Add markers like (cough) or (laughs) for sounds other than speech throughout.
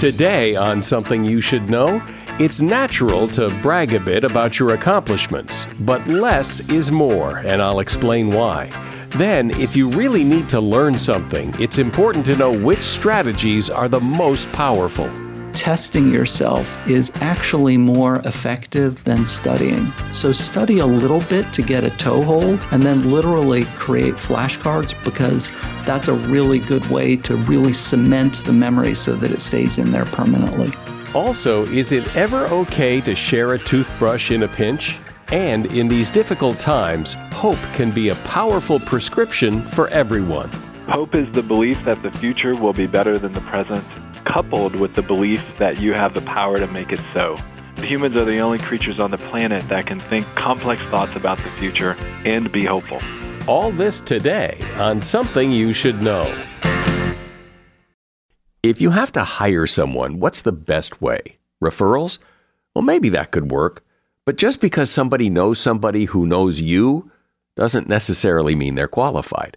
Today, on Something You Should Know, it's natural to brag a bit about your accomplishments, but less is more, and I'll explain why. Then, if you really need to learn something, it's important to know which strategies are the most powerful testing yourself is actually more effective than studying. So study a little bit to get a toehold and then literally create flashcards because that's a really good way to really cement the memory so that it stays in there permanently. Also, is it ever okay to share a toothbrush in a pinch? And in these difficult times, hope can be a powerful prescription for everyone. Hope is the belief that the future will be better than the present coupled with the belief that you have the power to make it so. Humans are the only creatures on the planet that can think complex thoughts about the future and be hopeful. All this today on Something You Should Know. If you have to hire someone, what's the best way? Referrals? Well, maybe that could work. But just because somebody knows somebody who knows you doesn't necessarily mean they're qualified.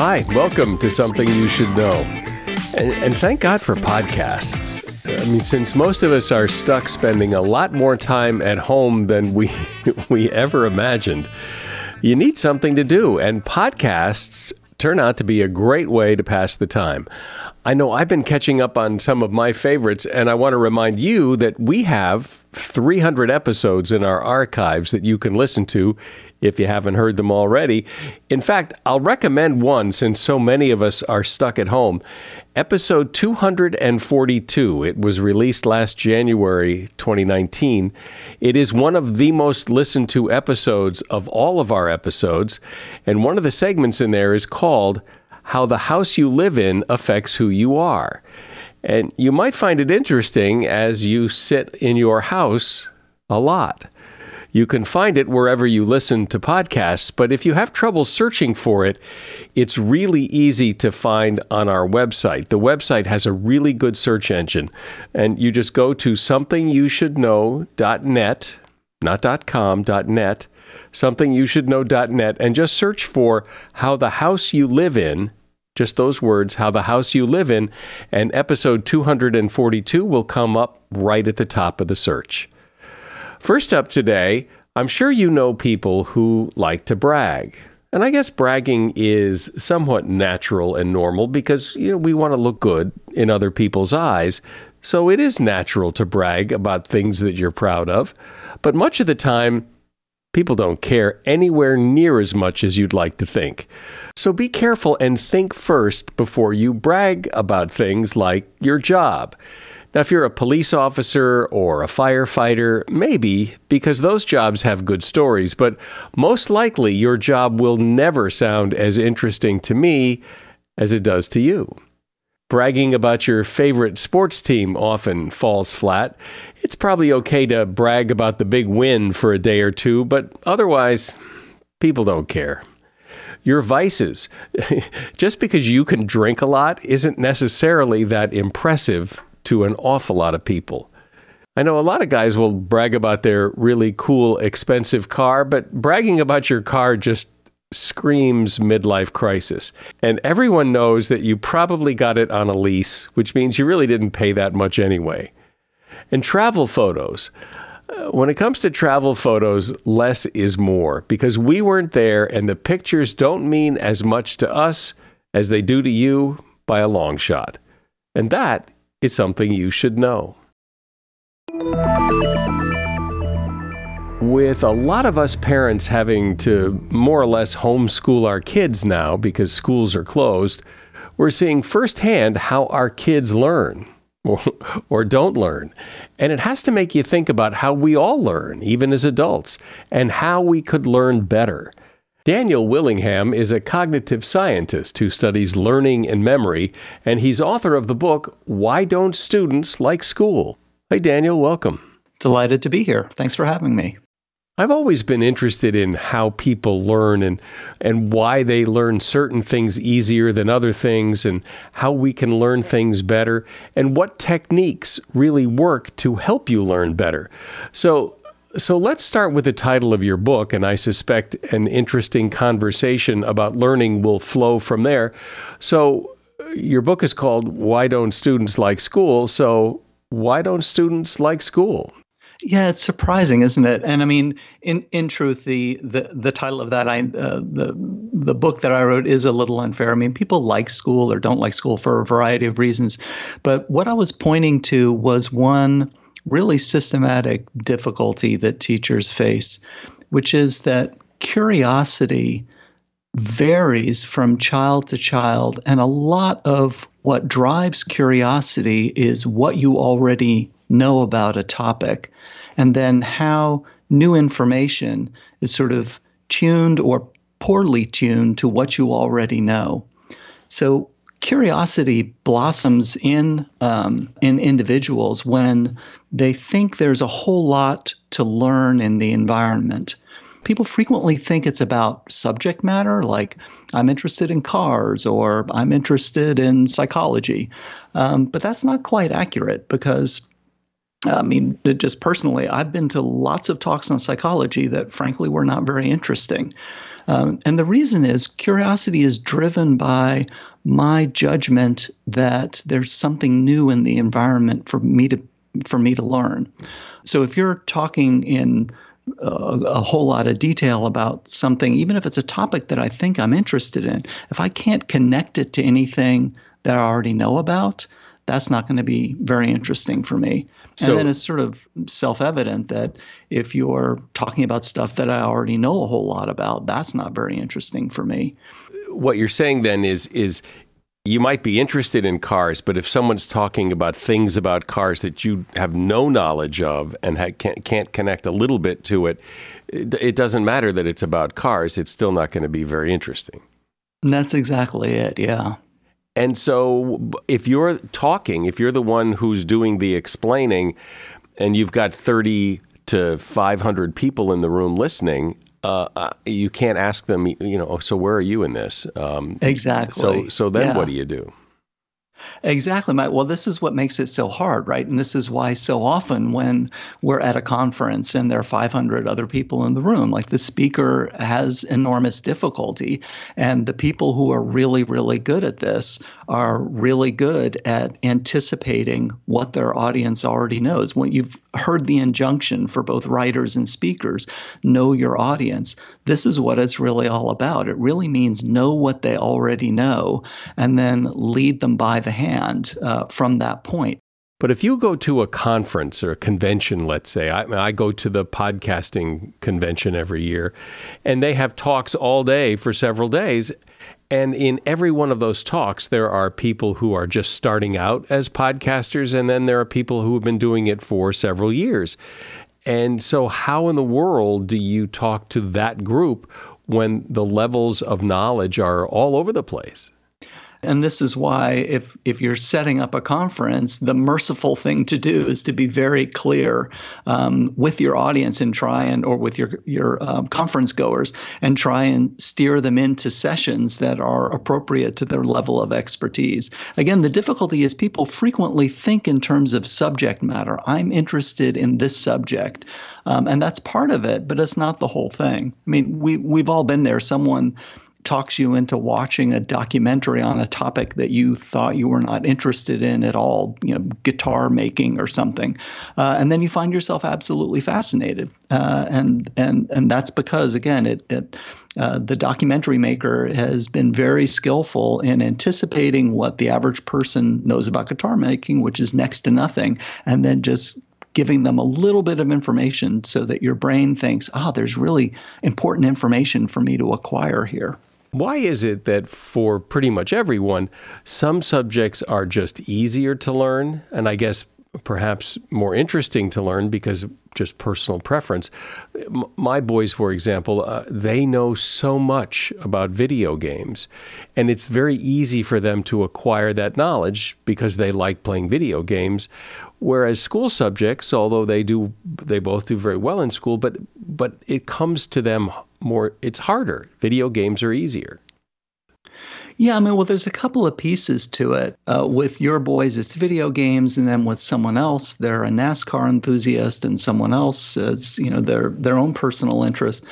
Hi, welcome to Something You Should Know. And, and, thank God for podcasts. I mean, since most of us are stuck spending a lot more time at home than we, (laughs) we ever imagined, you need something to do. And podcasts turn out to be a great way to pass the time. I know I've been catching up on some of my favorites, and I want to remind you that we have 300 episodes in our archives that you can listen to if you haven't heard them already. In fact, I'll recommend one since so many of us are stuck at home. Episode 242. It was released last January 2019. It is one of the most listened to episodes of all of our episodes, and one of the segments in there is called How the House You Live In Affects Who You Are. And you might find it interesting as you sit in your house a lot. You can find it wherever you listen to podcasts, but if you have trouble searching for it, it's really easy to find on our website. The website has a really good search engine, and you just go to somethingyoushouldknow.net, not .com, .net, somethingyoushouldknow.net, and just search for how the house you live in just those words, how the house you live in, and episode 242 will come up right at the top of the search. First up today, I'm sure you know people who like to brag. And I guess bragging is somewhat natural and normal because you know, we want to look good in other people's eyes. So it is natural to brag about things that you're proud of. But much of the time, people don't care anywhere near as much as you'd like to think. So be careful and think first before you brag about things like your job. Now, if you're a police officer or a firefighter, maybe, because those jobs have good stories, but most likely your job will never sound as interesting to me as it does to you. Bragging about your favorite sports team often falls flat. It's probably okay to brag about the big win for a day or two, but otherwise, people don't care. your vices. (laughs) Just because you can drink a lot isn't necessarily that impressive to an awful lot of people. I know a lot of guys will brag about their really cool, expensive car, but bragging about your car just screams midlife crisis. And everyone knows that you probably got it on a lease, which means you really didn't pay that much anyway. And travel photos. Uh, when it comes to travel photos, less is more because we weren't there and the pictures don't mean as much to us as they do to you by a long shot. And that is something you should know. With a lot of us parents having to more or less homeschool our kids now because schools are closed, we're seeing firsthand how our kids learn (laughs) or, or don't learn. And it has to make you think about how we all learn, even as adults, and how we could learn better. Daniel Willingham is a cognitive scientist who studies learning and memory, and he's author of the book, Why Don't Students Like School? Hey, Daniel, welcome. Delighted to be here. Thanks for having me. I've always been interested in how people learn and and why they learn certain things easier than other things and how we can learn things better and what techniques really work to help you learn better. So so let's start with the title of your book and I suspect an interesting conversation about learning will flow from there. So your book is called Why Don't Students Like School? So why don't students like school? Yeah, it's surprising, isn't it? And I mean, in in truth, the the the title of that I uh, the the book that I wrote is a little unfair. I mean, people like school or don't like school for a variety of reasons, but what I was pointing to was one really systematic difficulty that teachers face, which is that curiosity varies from child to child, and a lot of what drives curiosity is what you already know about a topic, and then how new information is sort of tuned or poorly tuned to what you already know. So curiosity blossoms in um, in individuals when they think there's a whole lot to learn in the environment. People frequently think it's about subject matter, like I'm interested in cars or I'm interested in psychology, um, but that's not quite accurate because I mean, just personally, I've been to lots of talks on psychology that frankly were not very interesting. Um, and the reason is curiosity is driven by my judgment that there's something new in the environment for me to for me to learn. So if you're talking in a, a whole lot of detail about something, even if it's a topic that I think I'm interested in, if I can't connect it to anything that I already know about, that's not going to be very interesting for me. So, and then it's sort of self evident that if you're talking about stuff that I already know a whole lot about, that's not very interesting for me. What you're saying then is is you might be interested in cars, but if someone's talking about things about cars that you have no knowledge of and ha- can't, can't connect a little bit to it, it doesn't matter that it's about cars. It's still not going to be very interesting. And that's exactly it. Yeah. And so if you're talking, if you're the one who's doing the explaining, and you've got 30 to 500 people in the room listening, uh, uh, you can't ask them, you know, so where are you in this? Um, exactly. So, so then yeah. what do you do? Exactly, Mike. Well, this is what makes it so hard, right? And this is why so often when we're at a conference and there are 500 other people in the room, like the speaker has enormous difficulty. And the people who are really, really good at this are really good at anticipating what their audience already knows. When you've heard the injunction for both writers and speakers, know your audience, this is what it's really all about. It really means know what they already know and then lead them by the hand uh, from that point. But if you go to a conference or a convention, let's say, I, I, go to the podcasting convention every year, and they have talks all day for several days. And in every one of those talks, there are people who are just starting out as podcasters, and then there are people who have been doing it for several years. And so, how in the world do you talk to that group when the levels of knowledge are all over the place? And this is why, if, if you're setting up a conference, the merciful thing to do is to be very clear um, with your audience and try and, or with your, your um, conference goers, and try and steer them into sessions that are appropriate to their level of expertise. Again, the difficulty is people frequently think in terms of subject matter. I'm interested in this subject. Um, and that's part of it, but it's not the whole thing. I mean, we, we've all been there. Someone talks you into watching a documentary on a topic that you thought you were not interested in at all, you know, guitar making or something, uh, and then you find yourself absolutely fascinated, uh, and and and that's because again, it, it uh, the documentary maker has been very skillful in anticipating what the average person knows about guitar making, which is next to nothing, and then just giving them a little bit of information so that your brain thinks, oh, there's really important information for me to acquire here. Why is it that for pretty much everyone, some subjects are just easier to learn, and I guess perhaps more interesting to learn because just personal preference. My boys, for example, uh, they know so much about video games, and it's very easy for them to acquire that knowledge because they like playing video games. Whereas school subjects, although they do, they both do very well in school, but but it comes to them more. It's harder. Video games are easier. Yeah, I mean, well, there's a couple of pieces to it. Uh, with your boys, it's video games, and then with someone else, they're a NASCAR enthusiast, and someone else is, you know, their their own personal interest.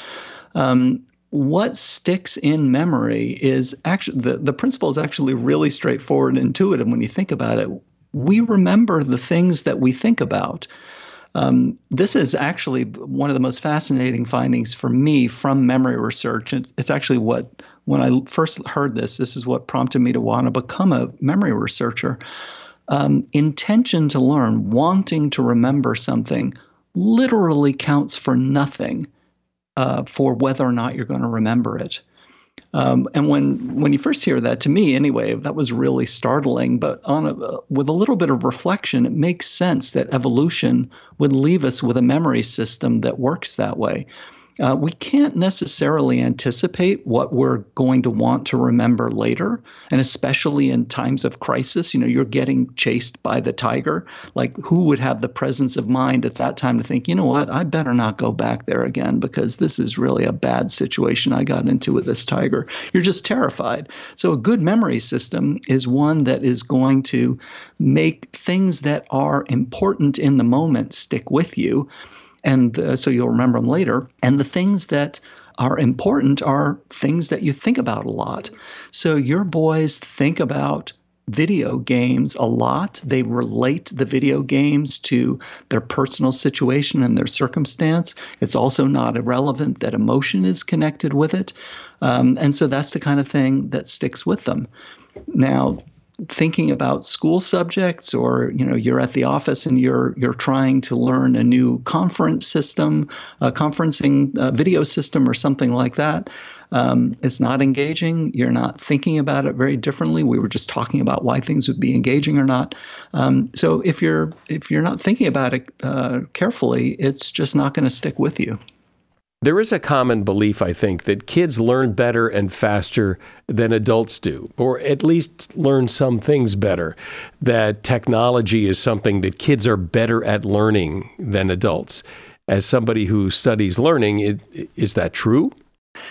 Um, what sticks in memory is actually the, the principle is actually really straightforward and intuitive when you think about it. We remember the things that we think about. Um, this is actually one of the most fascinating findings for me from memory research. It's, it's actually what when I first heard this, this is what prompted me to want to become a memory researcher. Um, intention to learn, wanting to remember something, literally counts for nothing uh, for whether or not you're going to remember it. Um, and when when you first hear that, to me anyway, that was really startling. But on a, with a little bit of reflection, it makes sense that evolution would leave us with a memory system that works that way uh, we can't necessarily anticipate what we're going to want to remember later. And especially in times of crisis, you know, you're getting chased by the tiger. Like, who would have the presence of mind at that time to think, you know what, I better not go back there again because this is really a bad situation I got into with this tiger? You're just terrified. So, a good memory system is one that is going to make things that are important in the moment stick with you and uh, so you'll remember them later. And the things that are important are things that you think about a lot. So your boys think about video games a lot. They relate the video games to their personal situation and their circumstance. It's also not irrelevant that emotion is connected with it. Um, and so that's the kind of thing that sticks with them. Now, thinking about school subjects or you know you're at the office and you're you're trying to learn a new conference system a conferencing uh, video system or something like that um, it's not engaging. You're not thinking about it very differently. We were just talking about why things would be engaging or not. Um, so if you're if you're not thinking about it uh, carefully it's just not going to stick with you there is a common belief, I think, that kids learn better and faster than adults do, or at least learn some things better. That technology is something that kids are better at learning than adults. As somebody who studies learning, it, is that true?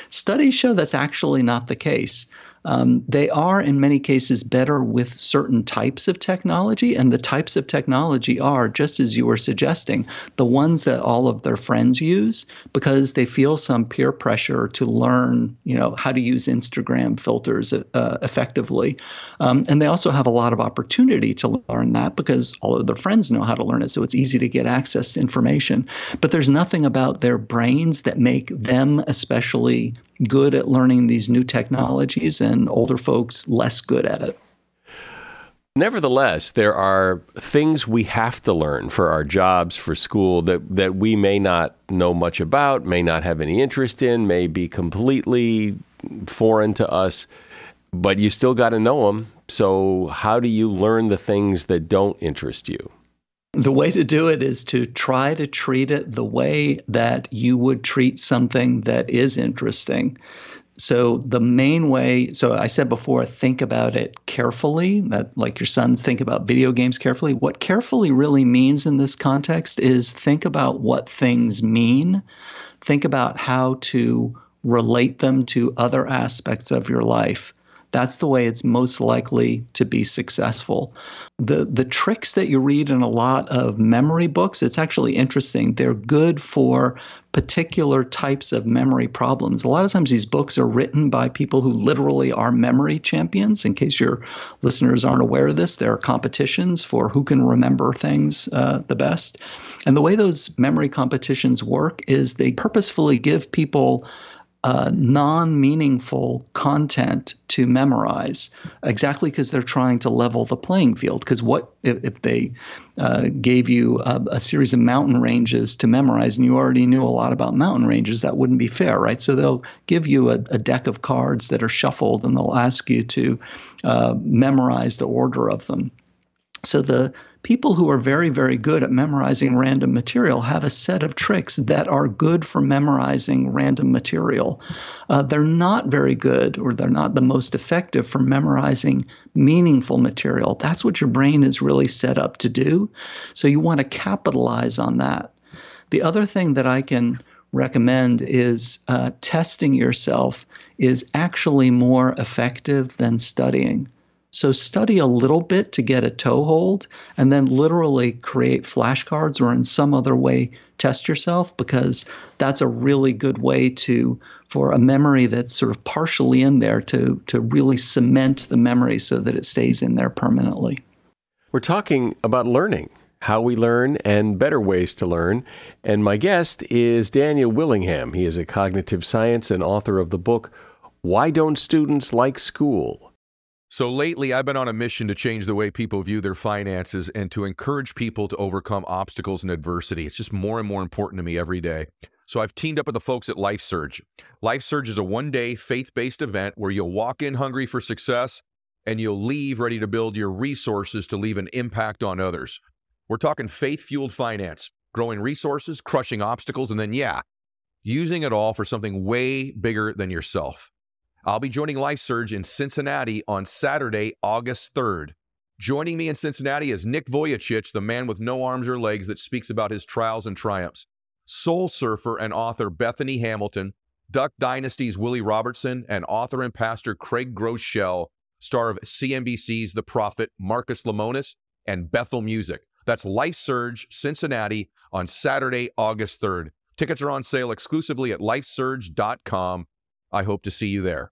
Studies show that's actually not the case. Um, they are, in many cases, better with certain types of technology. And the types of technology are, just as you were suggesting, the ones that all of their friends use because they feel some peer pressure to learn, you know, how to use Instagram filters uh, effectively. Um, and they also have a lot of opportunity to learn that because all of their friends know how to learn it. So it's easy to get access to information. But there's nothing about their brains that make them especially good at learning these new technologies and older folks less good at it. Nevertheless, there are things we have to learn for our jobs, for school, that, that we may not know much about, may not have any interest in, may be completely foreign to us, but you still got to know them. So, how do you learn the things that don't interest you? The way to do it is to try to treat it the way that you would treat something that is interesting. so the main way, so I said before, think about it carefully, that like your sons think about video games carefully. What carefully really means in this context is think about what things mean, think about how to relate them to other aspects of your life. That's the way it's most likely to be successful. The the tricks that you read in a lot of memory books, it's actually interesting. They're good for particular types of memory problems. A lot of times these books are written by people who literally are memory champions. In case your listeners aren't aware of this, there are competitions for who can remember things uh, the best. And the way those memory competitions work is they purposefully give people uh, non meaningful content to memorize exactly because they're trying to level the playing field. Because what if, if they uh, gave you a, a, series of mountain ranges to memorize and you already knew a lot about mountain ranges? That wouldn't be fair, right? So they'll give you a, a deck of cards that are shuffled and they'll ask you to uh, memorize the order of them. So the people who are very, very good at memorizing random material have a set of tricks that are good for memorizing random material. Uh, they're not very good or they're not the most effective for memorizing meaningful material. That's what your brain is really set up to do. So you want to capitalize on that. The other thing that I can recommend is uh, testing yourself is actually more effective than studying. So study a little bit to get a toehold and then literally create flashcards or in some other way test yourself because that's a really good way to for a memory that's sort of partially in there to to really cement the memory so that it stays in there permanently. We're talking about learning how we learn, and better ways to learn. And my guest is Daniel Willingham. He is a cognitive science and author of the book, Why Don't Students Like School? So lately, I've been on a mission to change the way people view their finances and to encourage people to overcome obstacles and adversity. It's just more and more important to me every day. So I've teamed up with the folks at Life Surge. Life Surge is a one day faith based event where you'll walk in hungry for success and you'll leave ready to build your resources to leave an impact on others. We're talking faith fueled finance, growing resources, crushing obstacles, and then, yeah, using it all for something way bigger than yourself. I'll be joining Life Surge in Cincinnati on Saturday, August 3rd. Joining me in Cincinnati is Nick Vujicic, the man with no arms or legs that speaks about his trials and triumphs. Soul surfer and author Bethany Hamilton, Duck Dynasty's Willie Robertson, and author and pastor Craig Groeschel, star of CNBC's The Profit Marcus Lemonis, and Bethel Music. That's Life Surge Cincinnati on Saturday, August 3rd. Tickets are on sale exclusively at lifesurge.com. I hope to see you there.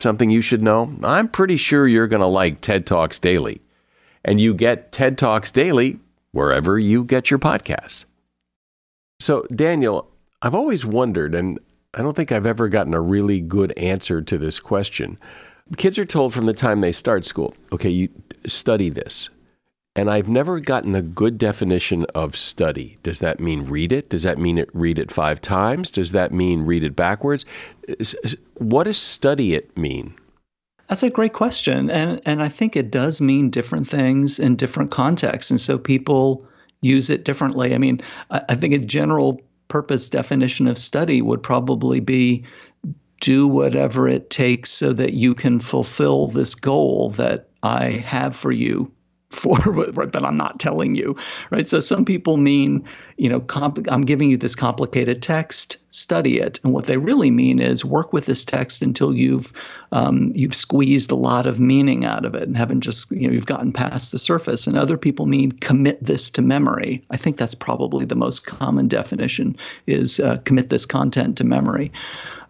something you should know? I'm pretty sure you're going to like TED Talks Daily. And you get TED Talks Daily wherever you get your podcasts. So, Daniel, I've always wondered, and I don't think I've ever gotten a really good answer to this question. Kids are told from the time they start school, okay, you study this. And I've never gotten a good definition of study. Does that mean read it? Does that mean it read it five times? Does that mean read it backwards? What does study it mean? That's a great question. And and I think it does mean different things in different contexts. And so people use it differently. I mean, I, I think a general purpose definition of study would probably be do whatever it takes so that you can fulfill this goal that I have for you for (laughs) but i'm not telling you right? So some people mean you know comp- i'm giving you this complicated text study it. And what they really mean is work with this text until you've um, you've squeezed a lot of meaning out of it and haven't just you know you've gotten past the surface. And other people mean commit this to memory. I think that's probably the most common definition is uh, commit this content to memory.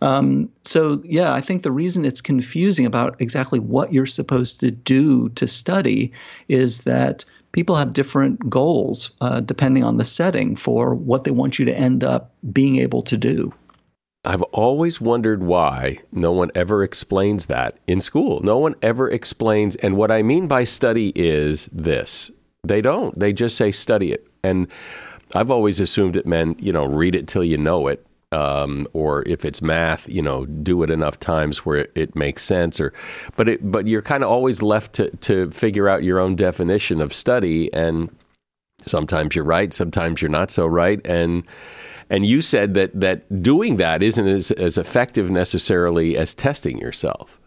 Um, so yeah, I think the reason it's confusing about exactly what you're supposed to do to study is that people have different goals uh, depending on the setting for what they want you to end up being able to do. I've always wondered why no one ever explains that in school. No one ever explains. And what I mean by study is this they don't. They just say study it. And I've always assumed it meant, you know, read it till you know it um, or if it's math, you know, do it enough times where it, it makes sense. Or, but it, but you're kind of always left to to figure out your own definition of study, and sometimes you're right, sometimes you're not so right, and and you said that that doing that isn't as, as effective necessarily as testing yourself.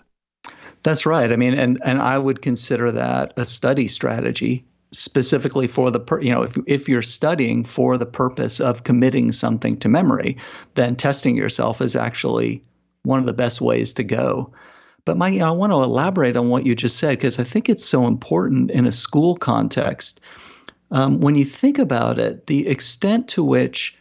That's right. I mean, and and I would consider that a study strategy specifically for the per, you know if if you're studying for the purpose of committing something to memory, then testing yourself is actually one of the best ways to go. But my, I want to elaborate on what you just said because I think it's so important in a school context. Um, when you think about it, the extent to which,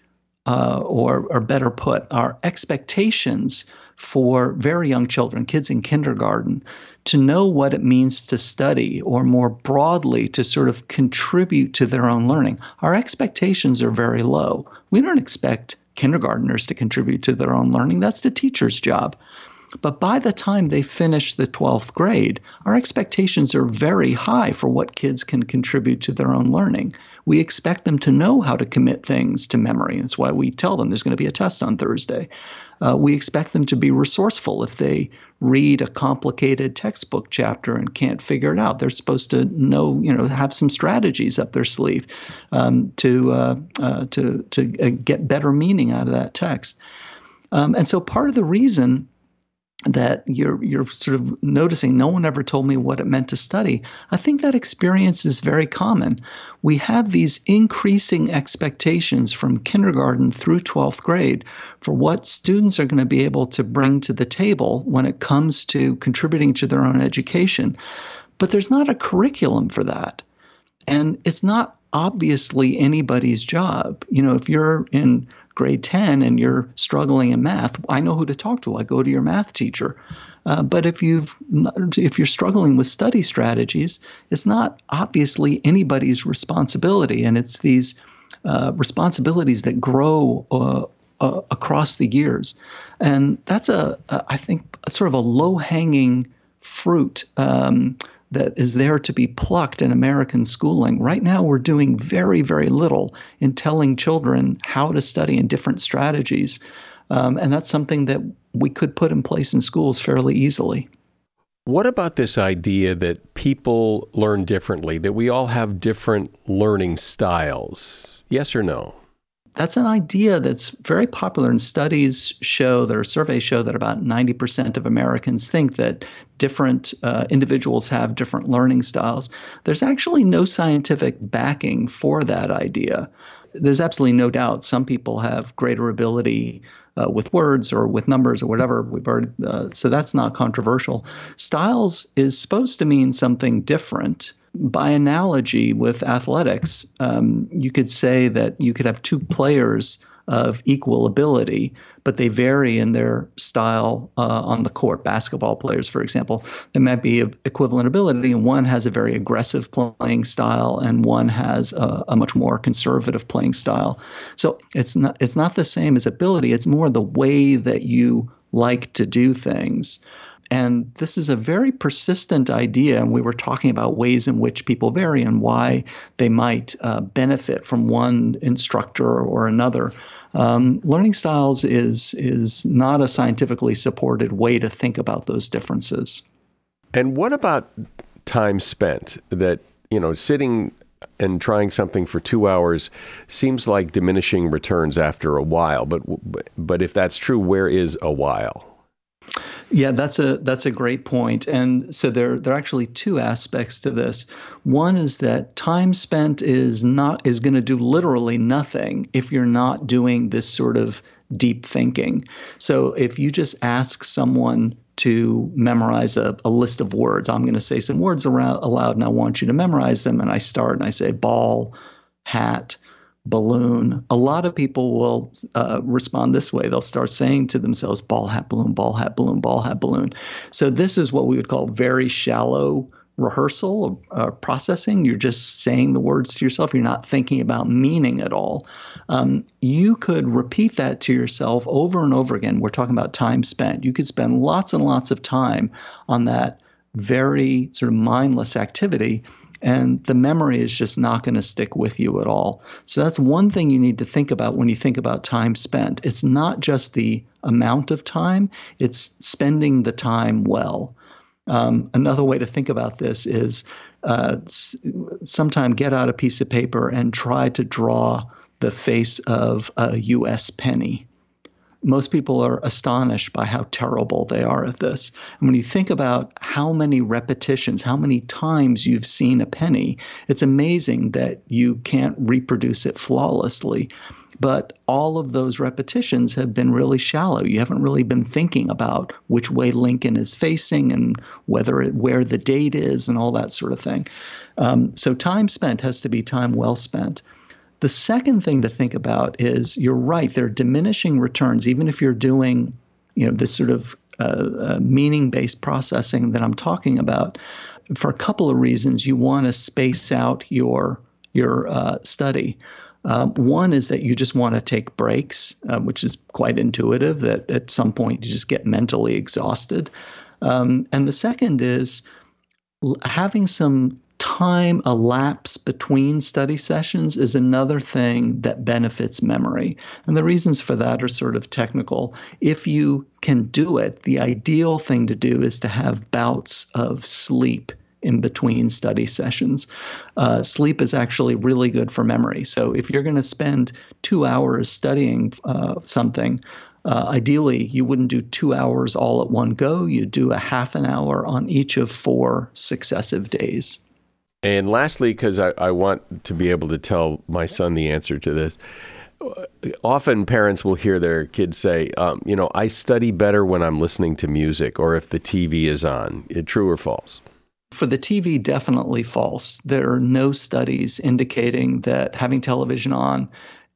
uh, or or better put, our expectations for very young children, kids in kindergarten, to know what it means to study or more broadly to sort of contribute to their own learning. Our expectations are very low. We don't expect kindergarteners to contribute to their own learning, that's the teacher's job. But by the time they finish the 12th grade, our expectations are very high for what kids can contribute to their own learning. We expect them to know how to commit things to memory. That's why we tell them there's going to be a test on Thursday. Uh, we expect them to be resourceful if they read a complicated textbook chapter and can't figure it out. They're supposed to know, you know, have some strategies up their sleeve um, to uh, uh, to to uh, get better meaning out of that text. Um, and so part of the reason that you're you're sort of noticing no one ever told me what it meant to study. I think that experience is very common. We have these increasing expectations from kindergarten through 12th grade for what students are going to be able to bring to the table when it comes to contributing to their own education. But there's not a curriculum for that. And it's not obviously anybody's job. You know if you're in grade 10 and you're struggling in math, I know who to talk to. I go to your math teacher. Uh, but if you've if you're struggling with study strategies, it's not obviously anybody's responsibility, and it's these uh, responsibilities that grow uh, uh across the years, and that's a, a I think a sort of a low hanging fruit um, that is there to be plucked in American schooling. Right now, we're doing very, very little in telling children how to study and different strategies. Um, and that's something that we could put in place in schools fairly easily. What about this idea that people learn differently, that we all have different learning styles? Yes or no? That's an idea that's very popular and studies show that or surveys show that about 90% of americans think that different uh, individuals have different learning styles. There's actually no scientific backing for that idea there's absolutely no doubt some people have greater ability uh, with words or with numbers or whatever. We've already uh, so that's not controversial. Styles is supposed to mean something different. By analogy with athletics, um, you could say that you could have two players of equal ability, but they vary in their style uh, on the court. Basketball players, for example, they might be of equivalent ability, and one has a very aggressive playing style, and one has a, a much more conservative playing style. So it's not it's not the same as ability. It's more the way that you like to do things. And this is a very persistent idea. And we were talking about ways in which people vary and why they might uh, benefit from one instructor or another. Um, learning styles is, is not a scientifically supported way to think about those differences. And what about time spent that, you know, sitting and trying something for two hours seems like diminishing returns after a while. But but if that's true, where is a while? Yeah, that's a that's a great point. And so there there are actually two aspects to this. One is that time spent is not is going to do literally nothing if you're not doing this sort of deep thinking. So if you just ask someone to memorize a, a list of words, I'm going to say some words around, aloud and I want you to memorize them. And I start and I say ball, hat, balloon. A lot of people will uh, respond this way. They'll start saying to themselves, ball, hat, balloon, ball, hat, balloon, ball, hat, balloon. So this is what we would call very shallow rehearsal uh, processing. You're just saying the words to yourself. You're not thinking about meaning at all. Um, you could repeat that to yourself over and over again. We're talking about time spent. You could spend lots and lots of time on that very sort of mindless activity and the memory is just not going to stick with you at all. So that's one thing you need to think about when you think about time spent. It's not just the amount of time, it's spending the time well. Um, another way to think about this is uh, sometime get out a piece of paper and try to draw the face of a U.S. penny most people are astonished by how terrible they are at this. And when you think about how many repetitions, how many times you've seen a penny, it's amazing that you can't reproduce it flawlessly. But all of those repetitions have been really shallow. You haven't really been thinking about which way Lincoln is facing and whether it, where the date is and all that sort of thing. Um, so time spent has to be time well spent. The second thing to think about is you're right, there are diminishing returns, even if you're doing, you know, this sort of uh, uh, meaning-based processing that I'm talking about. For a couple of reasons, you want to space out your your uh, study. Um, one is that you just want to take breaks, uh, which is quite intuitive. That at some point you just get mentally exhausted. Um, and the second is having some time elapse between study sessions is another thing that benefits memory. And the reasons for that are sort of technical. If you can do it, the ideal thing to do is to have bouts of sleep in between study sessions. Uh, sleep is actually really good for memory. So if you're going to spend two hours studying uh, something, uh, ideally, you wouldn't do two hours all at one go. You'd do a half an hour on each of four successive days. And lastly, because I, I want to be able to tell my son the answer to this, often parents will hear their kids say, um, you know, I study better when I'm listening to music or if the TV is on. True or false? For the TV, definitely false. There are no studies indicating that having television on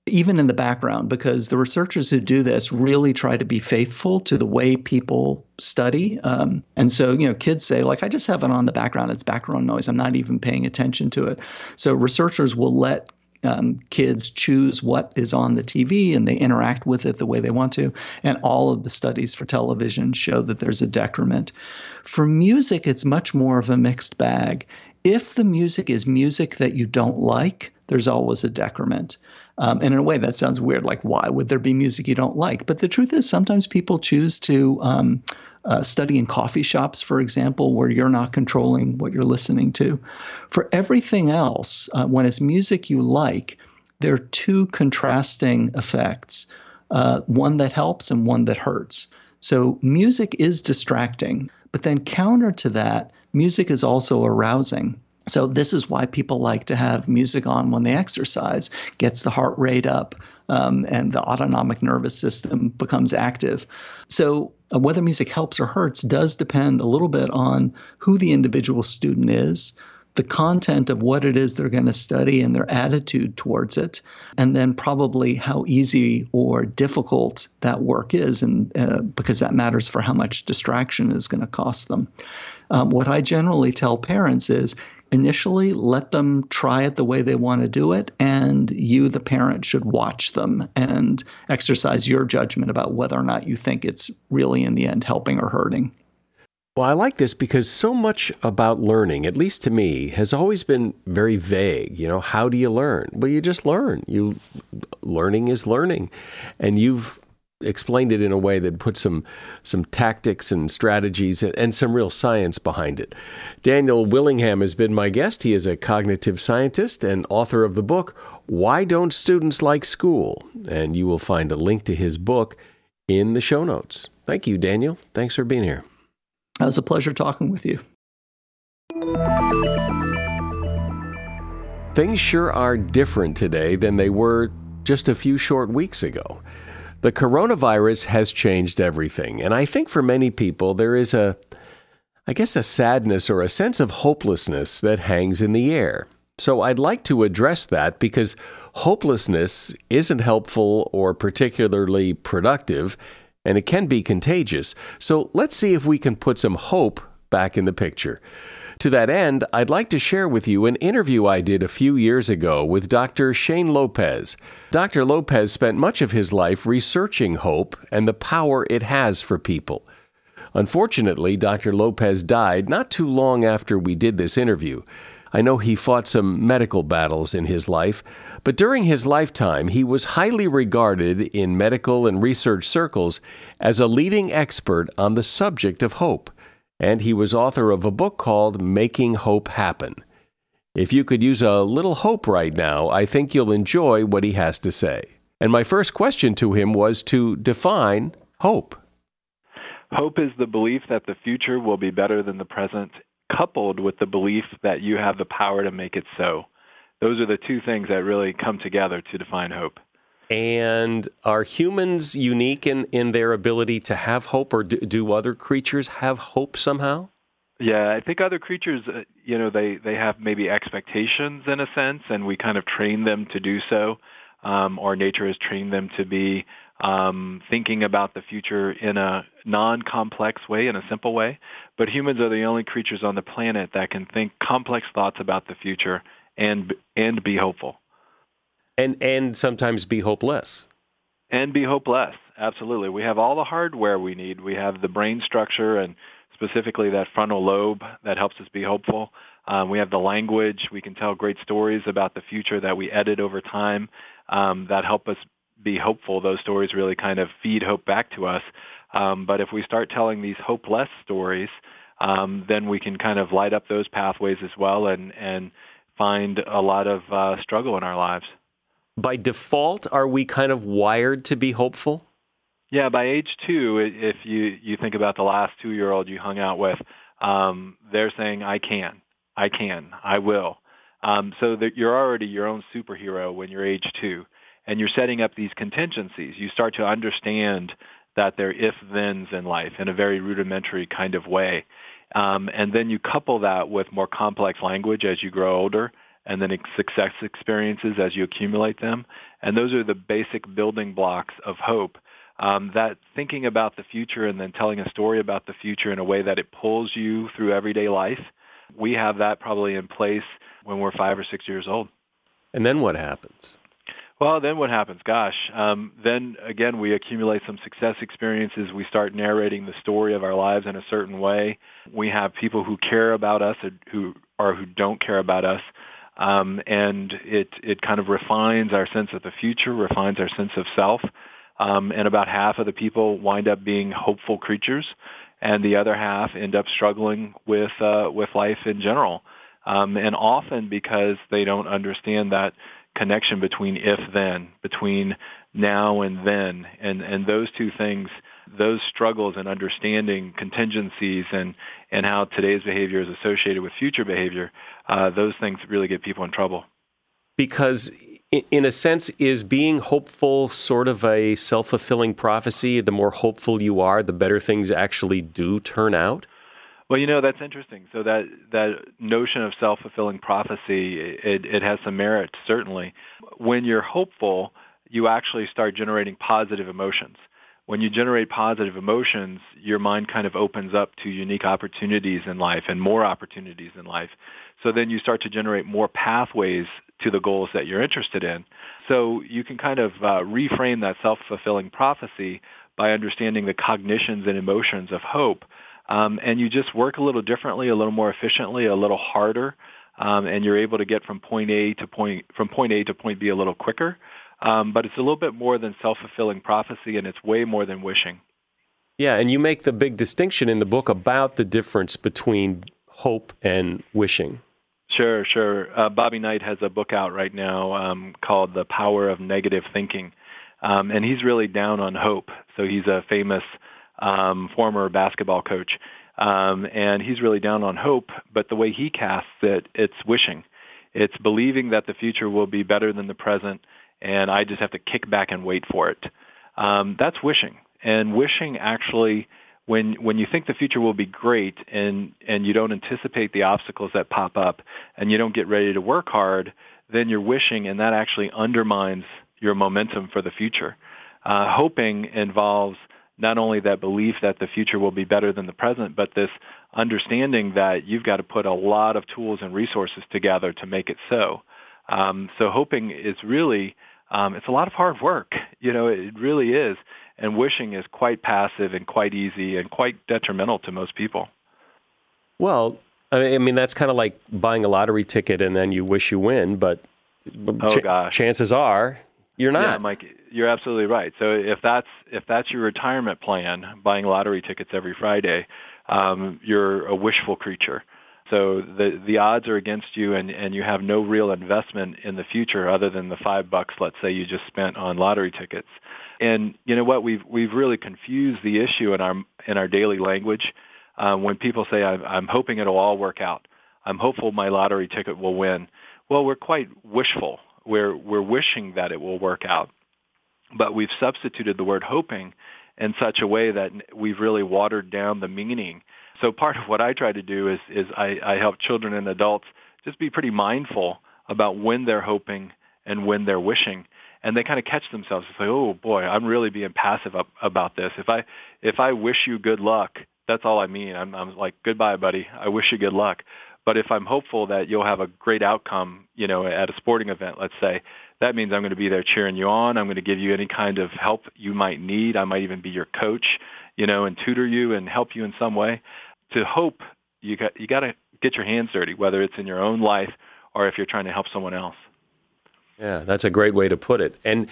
even in the background, because the researchers who do this really try to be faithful to the way people study. Um, and so, you know, kids say, like, I just have it on the background, it's background noise, I'm not even paying attention to it. So, researchers will let um, kids choose what is on the TV and they interact with it the way they want to. And all of the studies for television show that there's a decrement. For music, it's much more of a mixed bag. If the music is music that you don't like, there's always a decrement. Um, and in a way, that sounds weird. Like, why would there be music you don't like? But the truth is, sometimes people choose to um, uh, study in coffee shops, for example, where you're not controlling what you're listening to. For everything else, uh, when it's music you like, there are two contrasting effects uh, one that helps and one that hurts. So, music is distracting, but then counter to that, music is also arousing. So this is why people like to have music on when they exercise, gets the heart rate up, um, and the autonomic nervous system becomes active. So uh, whether music helps or hurts does depend a little bit on who the individual student is, the content of what it is they're going to study and their attitude towards it, and then probably how easy or difficult that work is, and uh, because that matters for how much distraction is going to cost them. Um, what I generally tell parents is initially let them try it the way they want to do it and you the parent should watch them and exercise your judgment about whether or not you think it's really in the end helping or hurting well, I like this because so much about learning, at least to me, has always been very vague. You know, how do you learn? Well, you just learn. You learning is learning, and you've explained it in a way that put some some tactics and strategies and, and, some real science behind it. Daniel Willingham has been my guest. He is a cognitive scientist and author of the book Why Don't Students Like School? And you will find a link to his book in the show notes. Thank you, Daniel. Thanks for being here. It was a pleasure talking with you. Things sure are different today than they were just a few short weeks ago. The coronavirus has changed everything, and I think for many people there is a I guess a sadness or a sense of hopelessness that hangs in the air. So I'd like to address that because hopelessness isn't helpful or particularly productive, and it can be contagious. So let's see if we can put some hope back in the picture. To that end, I'd like to share with you an interview I did a few years ago with Dr. Shane Lopez. Dr. Lopez spent much of his life researching hope and the power it has for people. Unfortunately, Dr. Lopez died not too long after we did this interview. I know he fought some medical battles in his life, but during his lifetime, he was highly regarded in medical and research circles as a leading expert on the subject of hope, and he was author of a book called Making Hope Happen. If you could use a little hope right now, I think you'll enjoy what he has to say. And my first question to him was to define hope. Hope is the belief that the future will be better than the present, coupled with the belief that you have the power to make it so. Those are the two things that really come together to define hope. And are humans unique in, in their ability to have hope, or do, do other creatures have hope somehow? Yeah, I think other creatures, uh, you know, they, they have maybe expectations in a sense, and we kind of train them to do so, um, or nature has trained them to be um, thinking about the future in a non-complex way, in a simple way. But humans are the only creatures on the planet that can think complex thoughts about the future and and be hopeful. And and sometimes be hopeless. And be hopeless. Absolutely. We have all the hardware we need. We have the brain structure and specifically that frontal lobe that helps us be hopeful. Um, we have the language. We can tell great stories about the future that we edit over time um, that help us be hopeful. Those stories really kind of feed hope back to us. Um, but if we start telling these hopeless stories, um, then we can kind of light up those pathways as well and, and find a lot of uh, struggle in our lives. By default, are we kind of wired to be hopeful? Yeah, by age two, if you, you think about the last two-year-old you hung out with, um, they're saying, I can, I can, I will. Um, so that you're already your own superhero when you're age two and you're setting up these contingencies. You start to understand that they're if-thens in life in a very rudimentary kind of way. Um, and then you couple that with more complex language as you grow older and then success experiences as you accumulate them. And those are the basic building blocks of hope. Um, that thinking about the future and then telling a story about the future in a way that it pulls you through everyday life, we have that probably in place when we're five or six years old. And then what happens? Well, then what happens? Gosh, um, then again, we accumulate some success experiences. We start narrating the story of our lives in a certain way. We have people who care about us who or who don't care about us. Um, and it, it kind of refines our sense of the future, refines our sense of self. Um, and about half of the people wind up being hopeful creatures, and the other half end up struggling with, uh, with life in general. Um, and often because they don't understand that connection between if then, between now and then, and, and those two things, those struggles and understanding contingencies and, and how today's behavior is associated with future behavior, uh, those things really get people in trouble. Because in a sense, is being hopeful sort of a self fulfilling prophecy? The more hopeful you are, the better things actually do turn out? Well, you know that's interesting. So that that notion of self-fulfilling prophecy, it, it has some merit certainly. When you're hopeful, you actually start generating positive emotions. When you generate positive emotions, your mind kind of opens up to unique opportunities in life and more opportunities in life. So then you start to generate more pathways to the goals that you're interested in. So you can kind of uh, reframe that self-fulfilling prophecy by understanding the cognitions and emotions of hope um, and you just work a little differently, a little more efficiently, a little harder, um, and you're able to get from point A to point from point A to point B a little quicker. Um, but it's a little bit more than self-fulfilling prophecy, and it's way more than wishing. Yeah, and you make the big distinction in the book about the difference between hope and wishing. Sure, sure. Uh, Bobby Knight has a book out right now um, called "The Power of Negative Thinking." Um, and he's really down on hope. So he's a famous um, former basketball coach. Um, and he's really down on hope, but the way he casts it, it's wishing. It's believing that the future will be better than the present, and I just have to kick back and wait for it. Um, that's wishing. And wishing actually, when when you think the future will be great and and you don't anticipate the obstacles that pop up, and you don't get ready to work hard, then you're wishing, and that actually undermines your momentum for the future. Uh, hoping involves not only that belief that the future will be better than the present, but this understanding that you've got to put a lot of tools and resources together to make it so. Um, so hoping is really um, it's a lot of hard work. You know, it really is. And wishing is quite passive and quite easy and quite detrimental to most people. Well, I mean that's kind of like buying a lottery ticket and then you wish you win, but oh, ch- gosh. chances are you're not. Yeah, Mike, you're absolutely right. So if that's if that's your retirement plan, buying lottery tickets every Friday, um, you're a wishful creature. So the the odds are against you, and and you have no real investment in the future other than the five bucks, let's say, you just spent on lottery tickets. And you know what? We've we've really confused the issue in our in our daily language. Um, when people say, I'm, "I'm hoping it'll all work out," I'm hopeful my lottery ticket will win. Well, we're quite wishful we're, we're wishing that it will work out. But we've substituted the word hoping in such a way that we've really watered down the meaning. So part of what I try to do is, is I, I help children and adults just be pretty mindful about when they're hoping and when they're wishing and they kind of catch themselves and say, "Oh boy, I'm really being passive up, about this. If I if I wish you good luck, that's all I mean. I'm, I'm like, goodbye, buddy. I wish you good luck. But if I'm hopeful that you'll have a great outcome, you know, at a sporting event, let's say, that means I'm going to be there cheering you on. I'm going to give you any kind of help you might need. I might even be your coach, you know, and tutor you and help you in some way. To hope, you got you got to get your hands dirty, whether it's in your own life or if you're trying to help someone else. Yeah, that's a great way to put it. And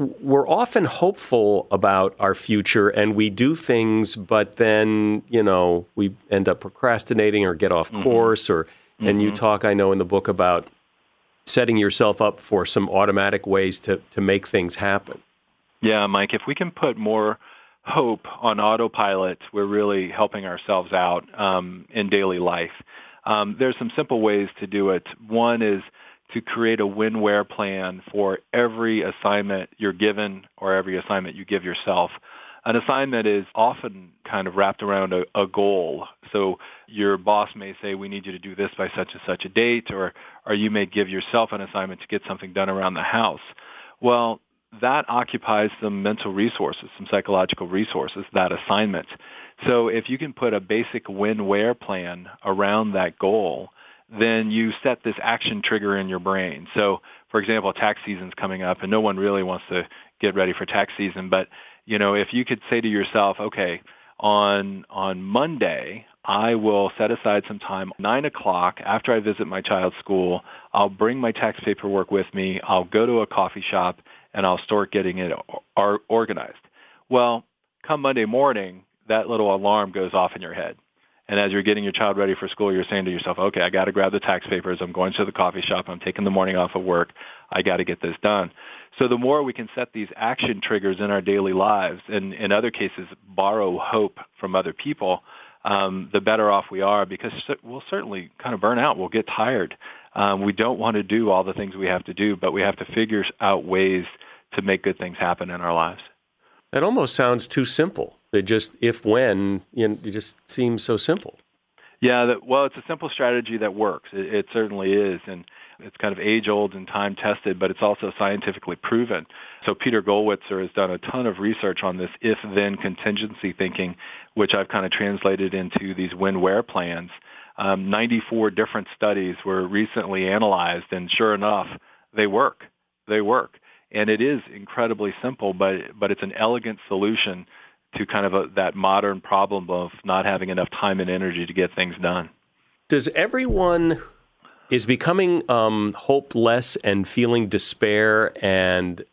we're often hopeful about our future and we do things, but then, you know, we end up procrastinating or get off mm-hmm. course or mm-hmm. and you mm-hmm. talk, I know, in the book about setting yourself up for some automatic ways to, to make things happen. Yeah, Mike, if we can put more hope on autopilot, we're really helping ourselves out um, in daily life. Um, there's some simple ways to do it. One is to create a win-where plan for every assignment you're given or every assignment you give yourself. An assignment is often kind of wrapped around a, a, goal. So your boss may say, we need you to do this by such and such a date, or, or you may give yourself an assignment to get something done around the house. Well, that occupies some mental resources, some psychological resources, that assignment. So if you can put a basic win-where plan around that goal, then you set this action trigger in your brain. So, for example, tax season's coming up, and no one really wants to get ready for tax season. But you know, if you could say to yourself, okay, on on Monday, I will set aside some time, nine o'clock after I visit my child's school. I'll bring my tax paperwork with me. I'll go to a coffee shop and I'll start getting it organized. Well, come Monday morning, that little alarm goes off in your head and as you're getting your child ready for school, you're saying to yourself, okay, I got to grab the tax papers. I'm going to the coffee shop. I'm taking the morning off of work. I got to get this done. So the more we can set these action triggers in our daily lives, and in other cases, borrow hope from other people, um, the better off we are because we'll certainly kind of burn out. We'll get tired. Um, we don't want to do all the things we have to do, but we have to figure out ways to make good things happen in our lives. That almost sounds too simple. They just if when you know, it just seems so simple. Yeah, that, well, it's a simple strategy that works. It, it certainly is, and it's kind of age old and time tested, but it's also scientifically proven. So Peter Gollwitzer has done a ton of research on this if then contingency thinking, which I've kind of translated into these win where plans. Um, 94 different studies were recently analyzed, and sure enough, they work. They work. And it is incredibly simple, but, but it's an elegant solution to kind of a, that modern problem of not having enough time and energy to get things done. Does everyone is becoming um, hopeless and feeling despair, and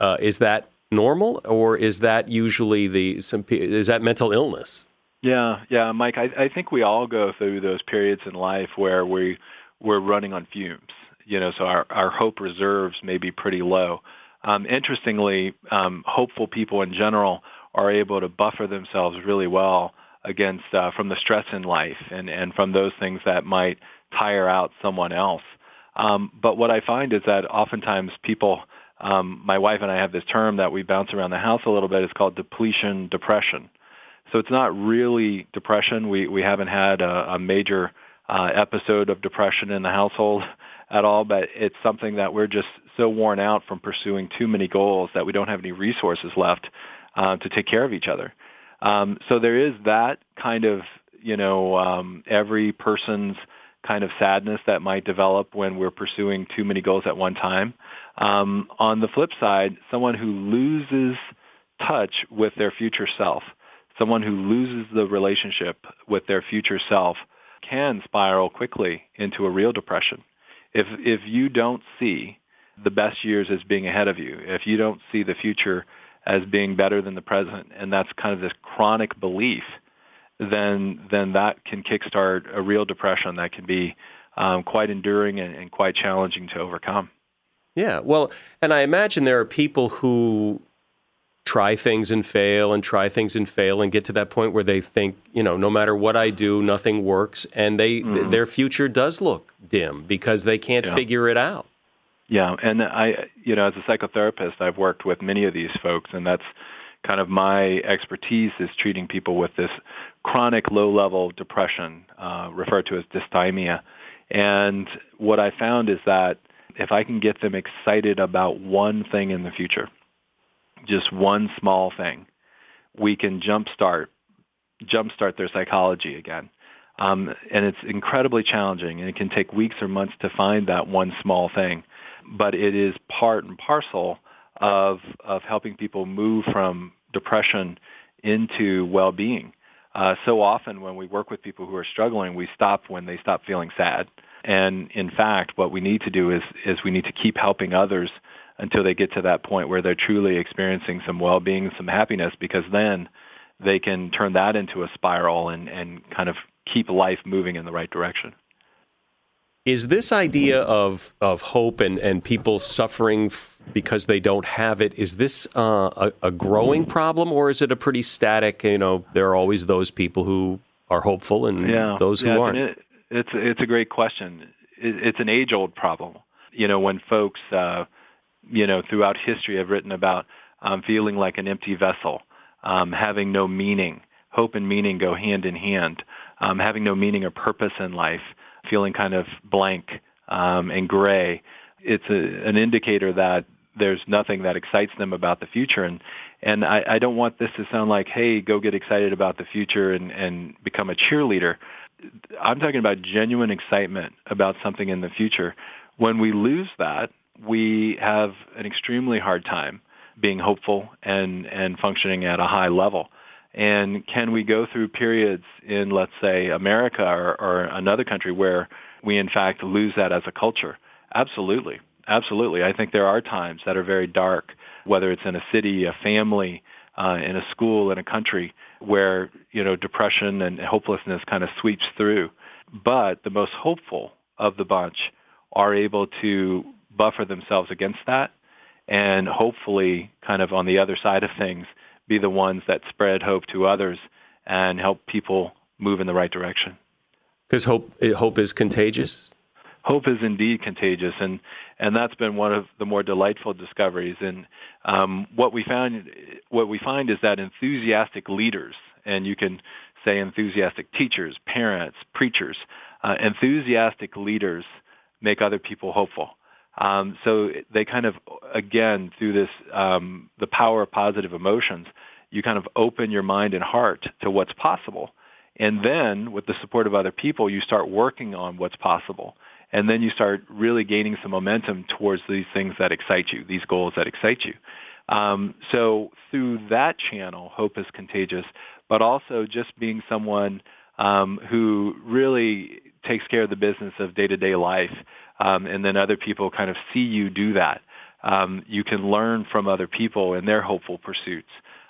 uh, is that normal, or is that usually the some is that mental illness? Yeah, yeah, Mike. I, I think we all go through those periods in life where we we're running on fumes. You know, so our our hope reserves may be pretty low. Um, interestingly, um, hopeful people in general are able to buffer themselves really well against uh, from the stress in life and, and from those things that might tire out someone else. Um, but what I find is that oftentimes people, um, my wife and I have this term that we bounce around the house a little bit. It's called depletion depression. So it's not really depression. We we haven't had a, a major uh, episode of depression in the household at all, but it's something that we're just so worn out from pursuing too many goals that we don't have any resources left uh, to take care of each other. Um, so there is that kind of, you know, um, every person's kind of sadness that might develop when we're pursuing too many goals at one time. Um, on the flip side, someone who loses touch with their future self, someone who loses the relationship with their future self can spiral quickly into a real depression. If, if you don't see the best years as being ahead of you, if you don't see the future as being better than the present, and that's kind of this chronic belief, then then that can kickstart a real depression that can be um, quite enduring and, and quite challenging to overcome. Yeah, well, and I imagine there are people who try things and fail and try things and fail and get to that point where they think, you know, no matter what I do, nothing works, and they mm. their future does look dim because they can't yeah. figure it out. Yeah, and I, you know, as a psychotherapist, I've worked with many of these folks, and that's kind of my expertise is treating people with this chronic low-level depression, uh, referred to as dysthymia. And what I found is that if I can get them excited about one thing in the future, just one small thing, we can jumpstart jumpstart their psychology again. Um, and it's incredibly challenging, and it can take weeks or months to find that one small thing but it is part and parcel of of helping people move from depression into well-being. Uh, so often when we work with people who are struggling, we stop when they stop feeling sad. And in fact, what we need to do is is we need to keep helping others until they get to that point where they're truly experiencing some well-being, some happiness, because then they can turn that into a spiral and, and kind of keep life moving in the right direction. Is this idea of of hope and and people suffering because they don't have it is this uh, a, a, growing problem or is it a pretty static? You know, there are always those people who are hopeful and yeah, those who yeah, aren't. It, it's it's a great question. It, it's an age old problem. You know, when folks, uh, you know, throughout history have written about um, feeling like an empty vessel, um, having no meaning. Hope and meaning go hand in hand. Um, having no meaning or purpose in life feeling kind of blank um, and gray, it's a, an indicator that there's nothing that excites them about the future. And and I, I don't want this to sound like, hey, go get excited about the future and, and become a cheerleader. I'm talking about genuine excitement about something in the future. When we lose that, we have an extremely hard time being hopeful and, and functioning at a high level. And can we go through periods in, let's say, America or, or another country where we in fact lose that as a culture? Absolutely. Absolutely. I think there are times that are very dark, whether it's in a city, a family, uh, in a school, in a country, where, you know, depression and hopelessness kind of sweeps through. But the most hopeful of the bunch are able to buffer themselves against that and hopefully kind of on the other side of things be the ones that spread hope to others and help people move in the right direction. Because hope, hope is contagious. Hope is indeed contagious, and and that's been one of the more delightful discoveries. And um, what we found, what we find is that enthusiastic leaders, and you can say enthusiastic teachers, parents, preachers, uh, enthusiastic leaders make other people hopeful. Um, so they kind of, again, through this, um, the power of positive emotions, you kind of open your mind and heart to what's possible. And then with the support of other people, you start working on what's possible. And then you start really gaining some momentum towards these things that excite you, these goals that excite you. Um, so through that channel, hope is contagious, but also just being someone um, who really takes care of the business of day-to-day life um, and then other people kind of see you do that. Um, you can learn from other people and their hopeful pursuits.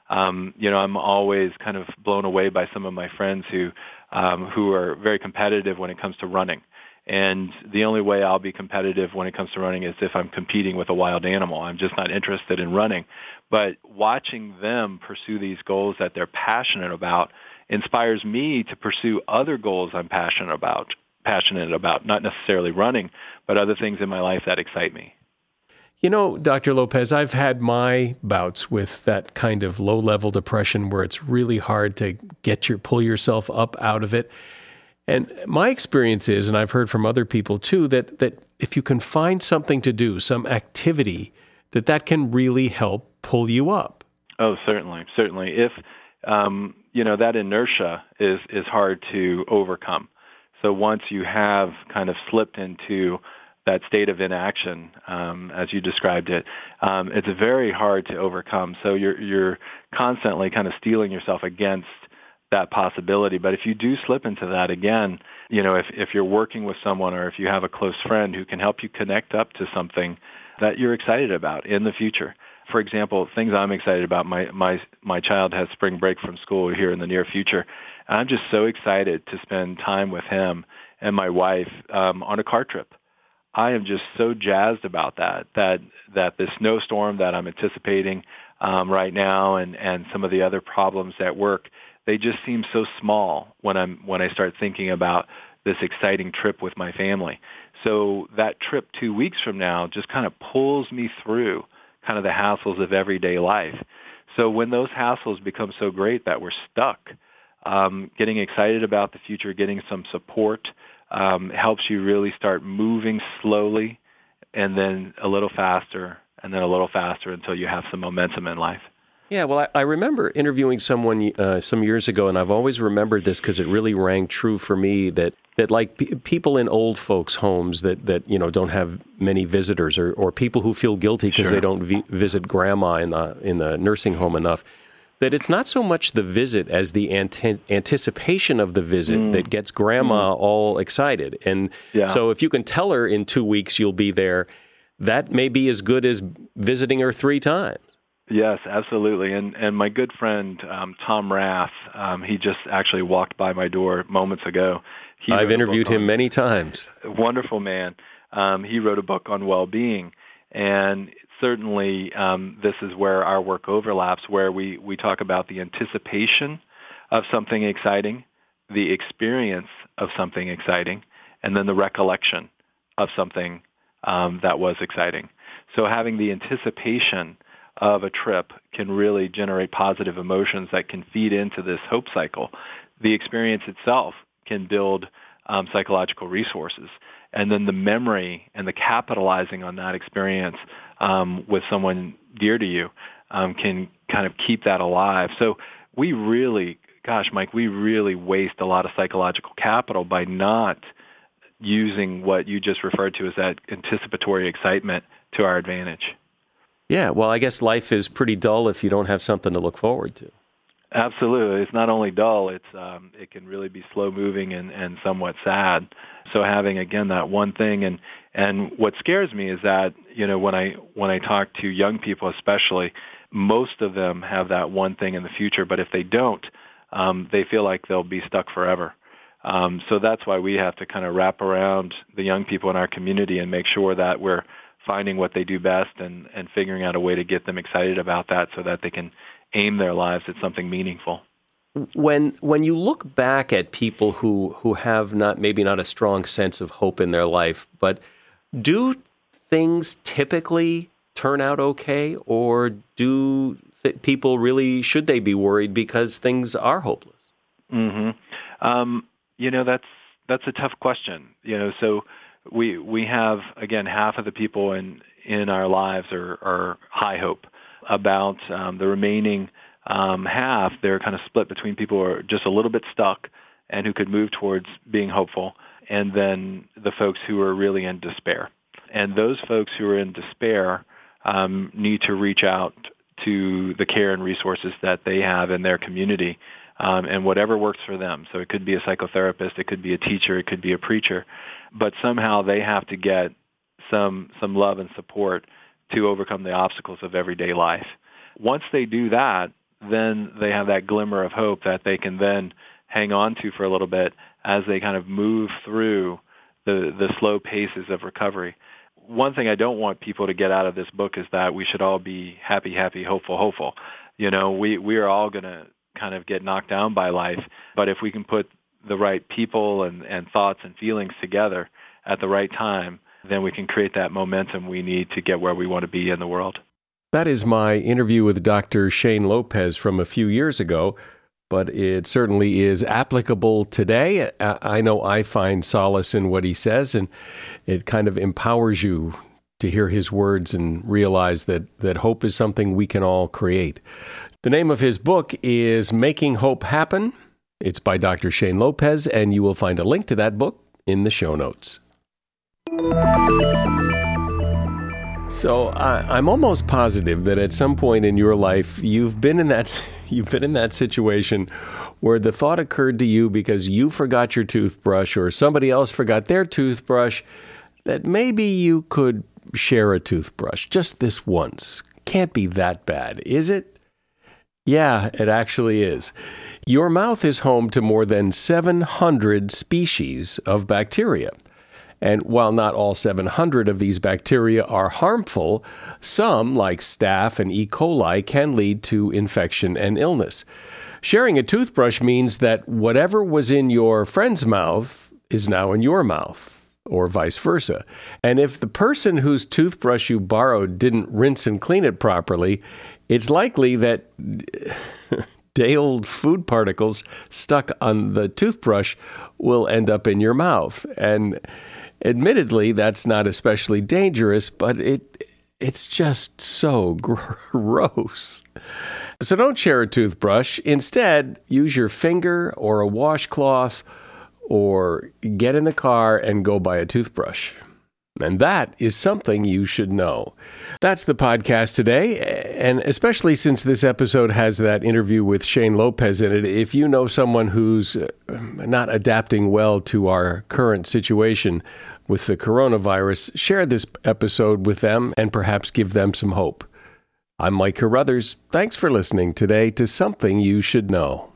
Um, you know, I'm always kind of blown away by some of my friends who um, who are very competitive when it comes to running. And the only way I'll be competitive when it comes to running is if I'm competing with a wild animal. I'm just not interested in running. But watching them pursue these goals that they're passionate about inspires me to pursue other goals I'm passionate about, passionate about, not necessarily running, but other things in my life that excite me. You know, Dr. Lopez, I've had my bouts with that kind of low level depression where it's really hard to get your pull yourself up out of it. And my experience is, and I've heard from other people too, that that if you can find something to do, some activity, that that can really help pull you up. Oh, certainly, certainly. If um, you know that inertia is is hard to overcome. So once you have kind of slipped into that state of inaction, um, as you described it, um, it's very hard to overcome. So you're you're constantly kind of steeling yourself against that possibility. But if you do slip into that again, you know, if if you're working with someone or if you have a close friend who can help you connect up to something that you're excited about in the future. For example, things I'm excited about. My my my child has spring break from school here in the near future. And I'm just so excited to spend time with him and my wife um, on a car trip I am just so jazzed about that. That that the snowstorm that I'm anticipating um, right now, and and some of the other problems at work, they just seem so small when I'm when I start thinking about this exciting trip with my family. So that trip two weeks from now just kind of pulls me through kind of the hassles of everyday life. So when those hassles become so great that we're stuck, um, getting excited about the future, getting some support um, helps you really start moving slowly and then a little faster and then a little faster until you have some momentum in life. Yeah, well, I, I remember interviewing someone uh, some years ago, and I've always remembered this because it really rang true for me. That that like p- people in old folks' homes that that you know don't have many visitors, or or people who feel guilty because sure. they don't vi- visit grandma in the in the nursing home enough that it's not so much the visit as the ante- anticipation of the visit mm. that gets grandma mm. all excited. And yeah. so if you can tell her in two weeks you'll be there, that may be as good as visiting her three times. Yes, absolutely. And and my good friend um, Tom Rath, um, he just actually walked by my door moments ago. He I've interviewed him on, many times. Wonderful man. Um, he wrote a book on well-being, and certainly um, this is where our work overlaps, where we, we talk about the anticipation of something exciting, the experience of something exciting, and then the recollection of something um, that was exciting. So having the anticipation of a trip can really generate positive emotions that can feed into this hope cycle. The experience itself can build um, psychological resources. And then the memory and the capitalizing on that experience um, with someone dear to you um, can kind of keep that alive. So we really, gosh, Mike, we really waste a lot of psychological capital by not using what you just referred to as that anticipatory excitement to our advantage. Yeah, well, I guess life is pretty dull if you don't have something to look forward to. Absolutely, it's not only dull; it's um, it can really be slow moving and, and somewhat sad. So having again that one thing, and and what scares me is that you know when I when I talk to young people, especially, most of them have that one thing in the future. But if they don't, um, they feel like they'll be stuck forever. Um, so that's why we have to kind of wrap around the young people in our community and make sure that we're finding what they do best and, and figuring out a way to get them excited about that so that they can aim their lives at something meaningful. When when you look back at people who who have not maybe not a strong sense of hope in their life, but do things typically turn out okay, or do th- people really should they be worried because things are hopeless? Mm-hmm. Um, you know that's that's a tough question. You know, so we we have again half of the people in in our lives are, are high hope, about um, the remaining um, half, they're kind of split between people who are just a little bit stuck and who could move towards being hopeful, and then the folks who are really in despair. And those folks who are in despair um, need to reach out to the care and resources that they have in their community um, and whatever works for them. So it could be a psychotherapist, it could be a teacher, it could be a preacher, but somehow they have to get some some love and support to overcome the obstacles of everyday life. Once they do that, then they have that glimmer of hope that they can then hang on to for a little bit as they kind of move through the, the slow paces of recovery. One thing I don't want people to get out of this book is that we should all be happy, happy, hopeful, hopeful. You know, we, we are all going to kind of get knocked down by life, but if we can put the right people and, and thoughts and feelings together at the right time, then we can create that momentum we need to get where we want to be in the world. That is my interview with Dr. Shane Lopez from a few years ago, but it certainly is applicable today. I know I find solace in what he says, and it kind of empowers you to hear his words and realize that, that hope is something we can all create. The name of his book is Making Hope Happen. It's by Dr. Shane Lopez, and you will find a link to that book in the show notes. So I, am almost positive that at some point in your life you've been in that (laughs) you've been in that situation where the thought occurred to you because you forgot your toothbrush or somebody else forgot their toothbrush that maybe you could share a toothbrush just this once. Can't be that bad, is it? Yeah, it actually is. Your mouth is home to more than 700 species of bacteria. And while not all 700 of these bacteria are harmful, some, like staph and E. coli, can lead to infection and illness. Sharing a toothbrush means that whatever was in your friend's mouth is now in your mouth, or vice versa. And if the person whose toothbrush you borrowed didn't rinse and clean it properly, it's likely that (laughs) day old food particles stuck on the toothbrush will end up in your mouth. And Admittedly, that's not especially dangerous, but it it's just so (laughs) gross. So don't share a toothbrush. Instead, use your finger or a washcloth or get in the car and go buy a toothbrush. And that is something you should know. That's the podcast today. And especially since this episode has that interview with Shane Lopez in it, if you know someone who's uh, not adapting well to our current situation with the coronavirus, share this episode with them and perhaps give them some hope. I'm Mike Carruthers. Thanks for listening today to Something You Should Know.